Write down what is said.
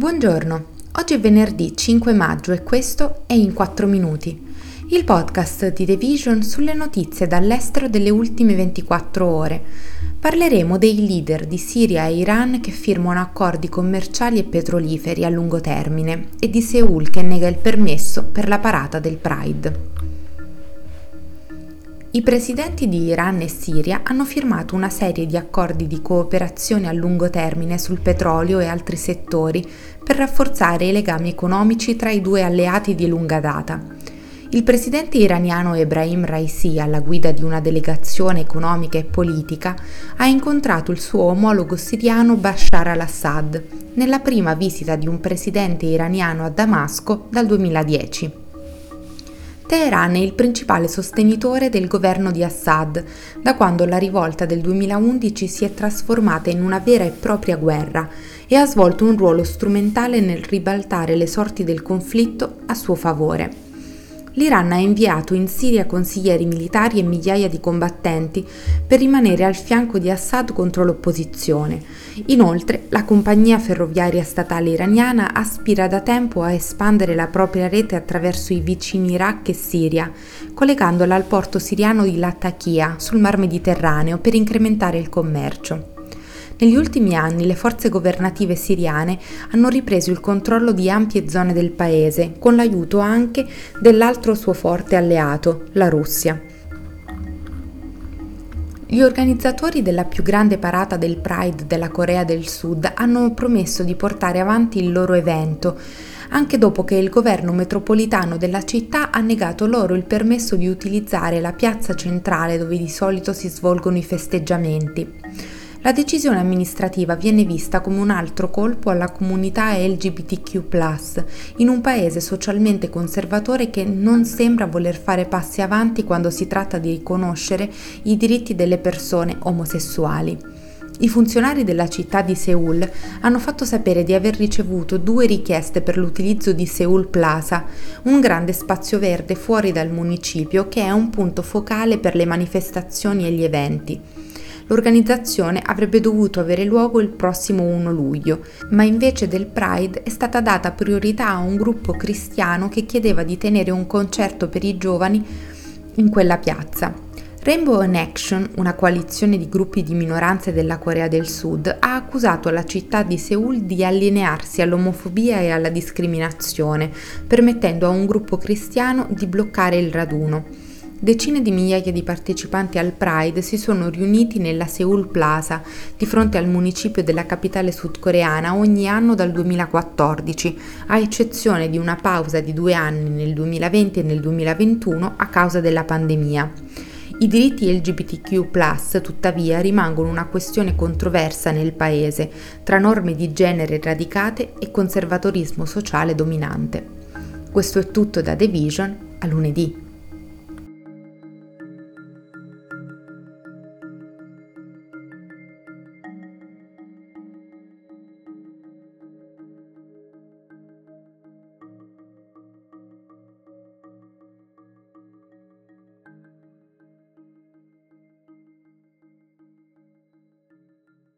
Buongiorno, oggi è venerdì 5 maggio e questo è In 4 Minuti, il podcast di The Vision sulle notizie dall'estero delle ultime 24 ore. Parleremo dei leader di Siria e Iran che firmano accordi commerciali e petroliferi a lungo termine e di Seoul che nega il permesso per la parata del Pride. I presidenti di Iran e Siria hanno firmato una serie di accordi di cooperazione a lungo termine sul petrolio e altri settori per rafforzare i legami economici tra i due alleati di lunga data. Il presidente iraniano Ebrahim Raisi, alla guida di una delegazione economica e politica, ha incontrato il suo omologo siriano Bashar al-Assad nella prima visita di un presidente iraniano a Damasco dal 2010. Teheran è il principale sostenitore del governo di Assad, da quando la rivolta del 2011 si è trasformata in una vera e propria guerra e ha svolto un ruolo strumentale nel ribaltare le sorti del conflitto a suo favore l'Iran ha inviato in Siria consiglieri militari e migliaia di combattenti per rimanere al fianco di Assad contro l'opposizione. Inoltre, la compagnia ferroviaria statale iraniana aspira da tempo a espandere la propria rete attraverso i vicini Iraq e Siria, collegandola al porto siriano di Latakia sul Mar Mediterraneo per incrementare il commercio. Negli ultimi anni le forze governative siriane hanno ripreso il controllo di ampie zone del paese, con l'aiuto anche dell'altro suo forte alleato, la Russia. Gli organizzatori della più grande parata del Pride della Corea del Sud hanno promesso di portare avanti il loro evento, anche dopo che il governo metropolitano della città ha negato loro il permesso di utilizzare la piazza centrale dove di solito si svolgono i festeggiamenti. La decisione amministrativa viene vista come un altro colpo alla comunità LGBTQ, in un paese socialmente conservatore che non sembra voler fare passi avanti quando si tratta di riconoscere i diritti delle persone omosessuali. I funzionari della città di Seoul hanno fatto sapere di aver ricevuto due richieste per l'utilizzo di Seoul Plaza, un grande spazio verde fuori dal municipio che è un punto focale per le manifestazioni e gli eventi. L'organizzazione avrebbe dovuto avere luogo il prossimo 1 luglio, ma invece del Pride è stata data priorità a un gruppo cristiano che chiedeva di tenere un concerto per i giovani in quella piazza. Rainbow in Action, una coalizione di gruppi di minoranze della Corea del Sud, ha accusato la città di Seoul di allinearsi all'omofobia e alla discriminazione, permettendo a un gruppo cristiano di bloccare il raduno. Decine di migliaia di partecipanti al Pride si sono riuniti nella Seoul Plaza, di fronte al municipio della capitale sudcoreana, ogni anno dal 2014, a eccezione di una pausa di due anni nel 2020 e nel 2021 a causa della pandemia. I diritti LGBTQ, tuttavia, rimangono una questione controversa nel paese, tra norme di genere radicate e conservatorismo sociale dominante. Questo è tutto da The Vision, a lunedì.